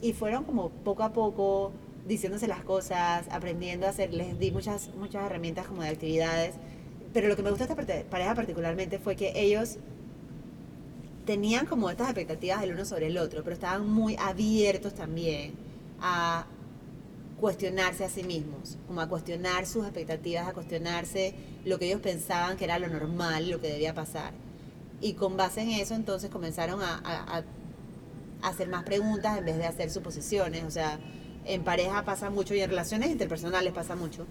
[SPEAKER 4] Y fueron como poco a poco diciéndose las cosas, aprendiendo a hacer, les di muchas, muchas herramientas como de actividades. Pero lo que me gustó de esta pareja particularmente fue que ellos tenían como estas expectativas del uno sobre el otro, pero estaban muy abiertos también a cuestionarse a sí mismos, como a cuestionar sus expectativas, a cuestionarse lo que ellos pensaban que era lo normal, lo que debía pasar. Y con base en eso entonces comenzaron a- a hacer más preguntas en vez de hacer suposiciones. O sea, en pareja pasa mucho y en relaciones interpersonales pasa mucho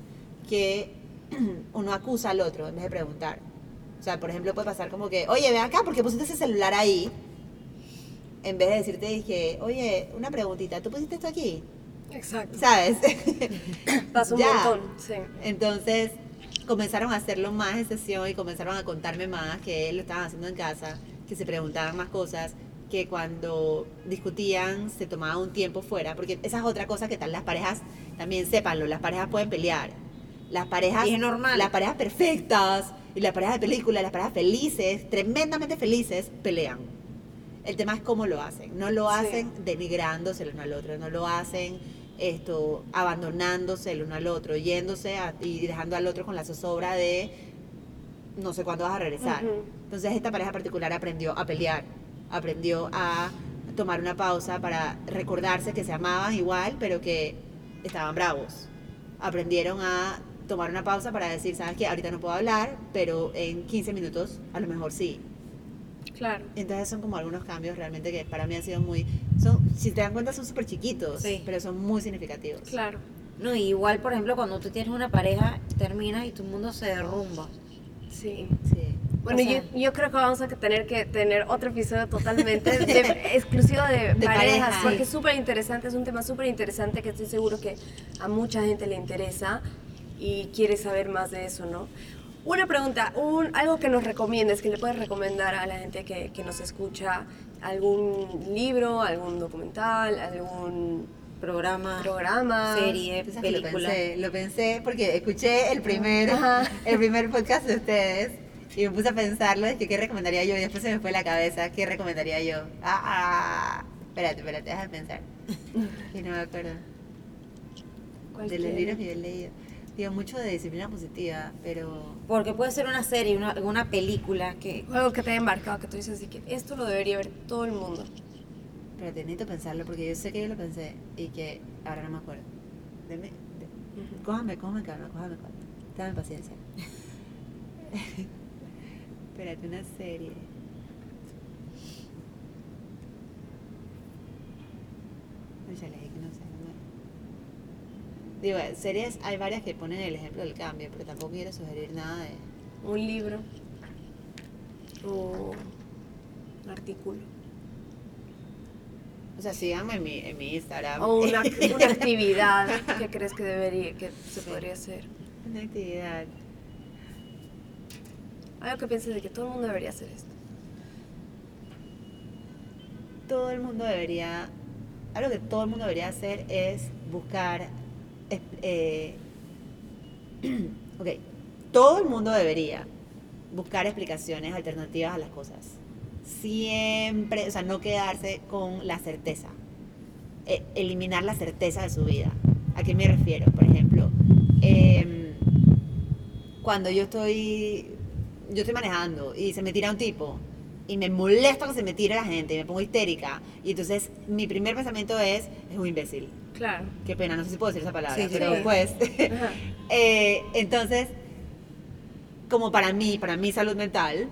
[SPEAKER 4] que [CLEARS THROAT] uno acusa al otro en vez de preguntar. O sea, por ejemplo, puede pasar como que, oye, ven acá, porque pusiste ese celular ahí? En vez de decirte, dije, oye, una preguntita, ¿tú pusiste esto aquí?
[SPEAKER 3] Exacto.
[SPEAKER 4] ¿Sabes? [LAUGHS]
[SPEAKER 3] Pasa un montón, sí.
[SPEAKER 4] Entonces comenzaron a hacerlo más en sesión y comenzaron a contarme más que lo estaban haciendo en casa, que se preguntaban más cosas, que cuando discutían se tomaba un tiempo fuera, porque esa es otra cosa que tal las parejas, también sépanlo, las parejas pueden pelear. Las parejas,
[SPEAKER 1] Y es normal.
[SPEAKER 4] las parejas perfectas y las parejas de película, las parejas felices, tremendamente felices, pelean. El tema es cómo lo hacen. No lo
[SPEAKER 3] Sí.
[SPEAKER 4] hacen denigrándose el uno al otro, no lo hacen esto abandonándose el uno al otro, yéndose a- y dejando al otro con la zozobra de no sé cuándo vas a regresar.
[SPEAKER 3] Ujú.
[SPEAKER 4] Entonces esta pareja particular aprendió a pelear, aprendió a tomar una pausa para recordarse que se amaban igual, pero que estaban bravos. Aprendieron a tomar una pausa para decir, sabes que ahorita no puedo hablar, pero en 15 minutos a lo mejor sí.
[SPEAKER 3] Claro.
[SPEAKER 4] Entonces son como algunos cambios realmente que para mí han sido muy, son, si te dan cuenta son súper chiquitos,
[SPEAKER 1] Sí.
[SPEAKER 4] pero son muy significativos.
[SPEAKER 3] Claro.
[SPEAKER 1] No, y igual, por ejemplo, cuando tú tienes una pareja, terminas y tu mundo se derrumba.
[SPEAKER 3] Sí.
[SPEAKER 4] Sí.
[SPEAKER 3] Bueno,
[SPEAKER 1] O sea-
[SPEAKER 3] yo, yo creo que vamos a tener que tener otro episodio totalmente de- [LAUGHS] exclusivo de,
[SPEAKER 4] De
[SPEAKER 3] parejas,
[SPEAKER 4] pareja.
[SPEAKER 3] porque
[SPEAKER 4] Sí.
[SPEAKER 3] es súper interesante, es un tema súper interesante que estoy seguro que a mucha gente le interesa y quiere saber más de eso, ¿no? Una pregunta, un, algo que nos recomiendes, que le puedes recomendar a la gente que, que nos escucha, algún libro, algún documental, algún
[SPEAKER 1] Programa,
[SPEAKER 3] programa,
[SPEAKER 1] serie, película.
[SPEAKER 4] Lo pensé, lo pensé porque escuché el primer,
[SPEAKER 3] Ajá. [LAUGHS]
[SPEAKER 4] el primer podcast de ustedes y me puse a pensarlo, es que qué recomendaría yo y después se me fue la cabeza, ¿qué recomendaría yo? Ah, ah, espérate, espérate, déjame pensar. [LAUGHS] Y no me acuerdo. De los libros que yo he leído. Digo, mucho de disciplina positiva, pero
[SPEAKER 1] Porque puede ser una serie, una, una película que...
[SPEAKER 3] Algo que te haya embarcado, que tú dices así que esto lo debería ver todo el mundo.
[SPEAKER 4] Espérate, necesito pensarlo porque yo sé que yo lo pensé y que ahora no me acuerdo. Deme, de-
[SPEAKER 3] Ujú.
[SPEAKER 4] cójame, cójame calma, cójame calma. Dame paciencia. [LAUGHS] Espérate, una serie. Óyale, es que no sé, Digo, series, hay varias que ponen el ejemplo del cambio, pero tampoco quiero sugerir nada de...
[SPEAKER 3] Un libro o un artículo
[SPEAKER 4] O sea, síganme en mi, en mi Instagram.
[SPEAKER 3] o una, [LAUGHS] una actividad que crees que debería que se
[SPEAKER 4] Sí.
[SPEAKER 3] podría hacer.
[SPEAKER 4] Una actividad.
[SPEAKER 3] Algo que pienses de que todo el mundo debería hacer esto.
[SPEAKER 4] todo el mundo debería, algo que todo el mundo debería hacer es buscar, eh, [CLEARS THROAT] ok, todo el mundo debería buscar explicaciones alternativas a las cosas. Siempre, o sea, no quedarse con la certeza. E- eliminar la certeza de su vida. ¿A qué me refiero? Por ejemplo, em, cuando yo estoy, yo estoy manejando y se me tira un tipo y me molesta que se me tire la gente y me pongo histérica y entonces mi primer pensamiento es, es un imbécil.
[SPEAKER 3] Claro.
[SPEAKER 4] Qué pena, no sé si puedo decir esa palabra,
[SPEAKER 1] Sí, sí.
[SPEAKER 4] pero pues,
[SPEAKER 3] Ajá. [LAUGHS]
[SPEAKER 4] eh, entonces, como para mí, para mi salud mental,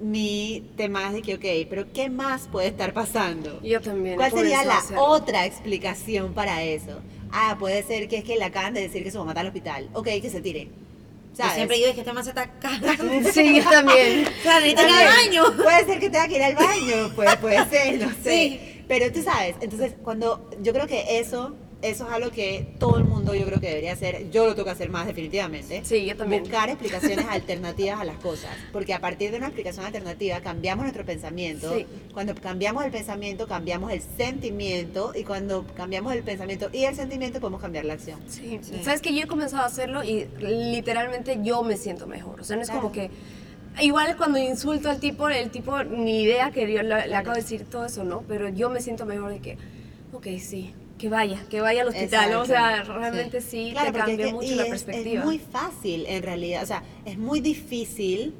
[SPEAKER 4] mi tema es de que, ok, pero ¿qué más puede estar pasando?
[SPEAKER 3] Yo también.
[SPEAKER 4] ¿Cuál sería la otra explicación para eso? Ah, puede ser que es que le acaban de decir que su mamá está al hospital. Ok, que se tire.
[SPEAKER 1] Yo
[SPEAKER 4] ¿Sabes?
[SPEAKER 1] siempre digo es que esta más se está. [LAUGHS]
[SPEAKER 3] Sí, yo también.
[SPEAKER 1] O sea, necesita ir al baño.
[SPEAKER 4] Puede ser que tenga que ir al baño, puede, puede ser, no sé.
[SPEAKER 1] Sí.
[SPEAKER 4] Pero tú sabes, entonces cuando yo creo que eso eso es algo que todo el mundo yo creo que debería hacer. Yo lo tengo que hacer más definitivamente.
[SPEAKER 3] Sí, yo también.
[SPEAKER 4] Buscar explicaciones [LAUGHS] alternativas a las cosas. Porque a partir de una explicación alternativa cambiamos nuestro pensamiento.
[SPEAKER 3] Sí.
[SPEAKER 4] Cuando cambiamos el pensamiento, cambiamos el sentimiento. Y cuando cambiamos el pensamiento y el sentimiento, podemos cambiar la acción.
[SPEAKER 3] Sí.
[SPEAKER 1] Sí.
[SPEAKER 3] Sabes que yo he comenzado a hacerlo y literalmente yo me siento mejor. O sea, no es como que. Igual cuando insulto al tipo, el tipo ni idea que yo le, le acabo de decir todo eso, ¿no? Pero yo me siento mejor de que, ok, sí, que vaya, que vaya al hospital. ¿no? O sea, realmente sí,
[SPEAKER 4] Claro,
[SPEAKER 3] te
[SPEAKER 4] porque
[SPEAKER 3] cambia
[SPEAKER 4] es que-
[SPEAKER 3] mucho la
[SPEAKER 4] es-
[SPEAKER 3] perspectiva.
[SPEAKER 4] Es muy fácil en realidad, o sea, es muy difícil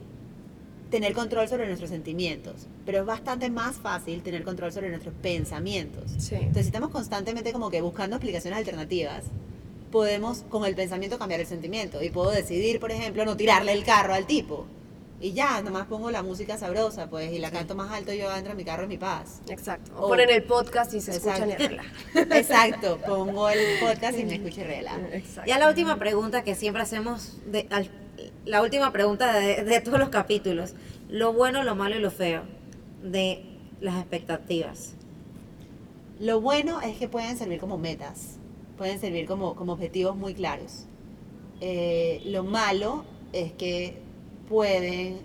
[SPEAKER 4] tener control sobre nuestros sentimientos, pero es bastante más fácil tener control sobre nuestros pensamientos.
[SPEAKER 3] Sí.
[SPEAKER 4] Entonces, si estamos constantemente como que buscando explicaciones alternativas, podemos con el pensamiento cambiar el sentimiento y puedo decidir, por ejemplo, no tirarle el carro al tipo. Y ya, nomás pongo la música sabrosa, pues, y la canto más alto yo adentro de mi carro en mi paz.
[SPEAKER 3] Exacto. O
[SPEAKER 4] Oh.
[SPEAKER 3] ponen el podcast y se escuchan y
[SPEAKER 4] Exacto.
[SPEAKER 3] relajan. [LAUGHS]
[SPEAKER 4] Exacto, pongo el podcast y me escucho y rela.
[SPEAKER 3] Exacto.
[SPEAKER 1] Ya la última pregunta que siempre hacemos, de, al- la última pregunta de, de todos los capítulos, lo bueno, lo malo y lo feo de las expectativas.
[SPEAKER 4] Lo bueno es que pueden servir como metas, pueden servir como, como objetivos muy claros. Eh, lo malo es que pueden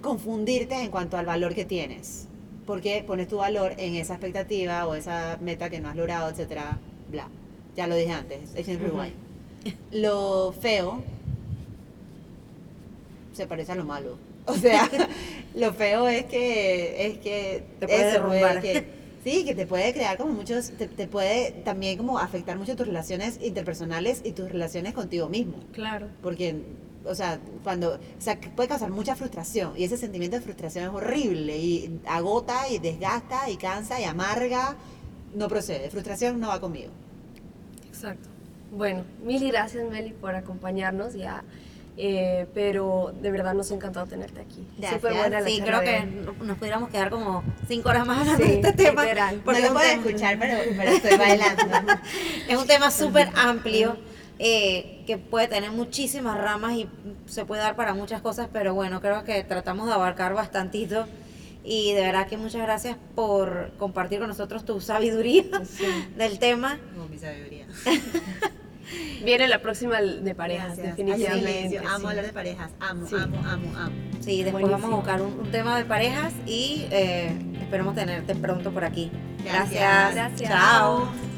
[SPEAKER 4] confundirte en cuanto al valor que tienes, porque pones tu valor en esa expectativa o esa meta que no has logrado, etcétera, bla. Ya lo dije antes, echen rewind. Lo feo se parece a lo malo. O sea, [LAUGHS] lo feo es que es que
[SPEAKER 1] Te puede
[SPEAKER 4] eso,
[SPEAKER 1] derrumbar.
[SPEAKER 4] que- sí, que te puede crear como muchos, te, te puede también como afectar mucho tus relaciones interpersonales y tus relaciones contigo mismo.
[SPEAKER 3] Claro.
[SPEAKER 4] Porque, o sea, cuando, o sea, que puede causar mucha frustración y ese sentimiento de frustración es horrible y agota y desgasta y cansa y amarga. No procede, frustración no va conmigo.
[SPEAKER 3] Exacto. Bueno, mil gracias Meli por acompañarnos ya, eh, pero de verdad nos ha encantado tenerte aquí.
[SPEAKER 4] Gracias.
[SPEAKER 3] Súper buena la
[SPEAKER 1] Sí, creo
[SPEAKER 3] de
[SPEAKER 1] que nos pudiéramos quedar como cinco horas más hablando
[SPEAKER 3] Sí,
[SPEAKER 1] de este tema.
[SPEAKER 3] literal.
[SPEAKER 1] porque
[SPEAKER 4] no lo
[SPEAKER 1] tema-
[SPEAKER 4] escuchar, pero, pero estoy bailando. [LAUGHS]
[SPEAKER 1] Es un tema súper amplio eh, que puede tener muchísimas ramas y se puede dar para muchas cosas, pero bueno, creo que tratamos de abarcar bastantito. Y de verdad que muchas gracias por compartir con nosotros tu sabiduría
[SPEAKER 3] Sí. [LAUGHS]
[SPEAKER 1] del tema.
[SPEAKER 4] Como mi sabiduría. [LAUGHS]
[SPEAKER 3] Viene la próxima de parejas,
[SPEAKER 4] Gracias.
[SPEAKER 3] definitivamente.
[SPEAKER 4] Ay, sí, amo hablar de parejas. Amo,
[SPEAKER 3] Sí.
[SPEAKER 4] amo, amo, amo.
[SPEAKER 1] Sí, después
[SPEAKER 3] Buenísimo.
[SPEAKER 1] vamos a buscar un, un tema de parejas y eh, esperemos tenerte pronto por aquí.
[SPEAKER 4] Gracias.
[SPEAKER 1] Gracias.
[SPEAKER 3] Gracias.
[SPEAKER 1] Chao.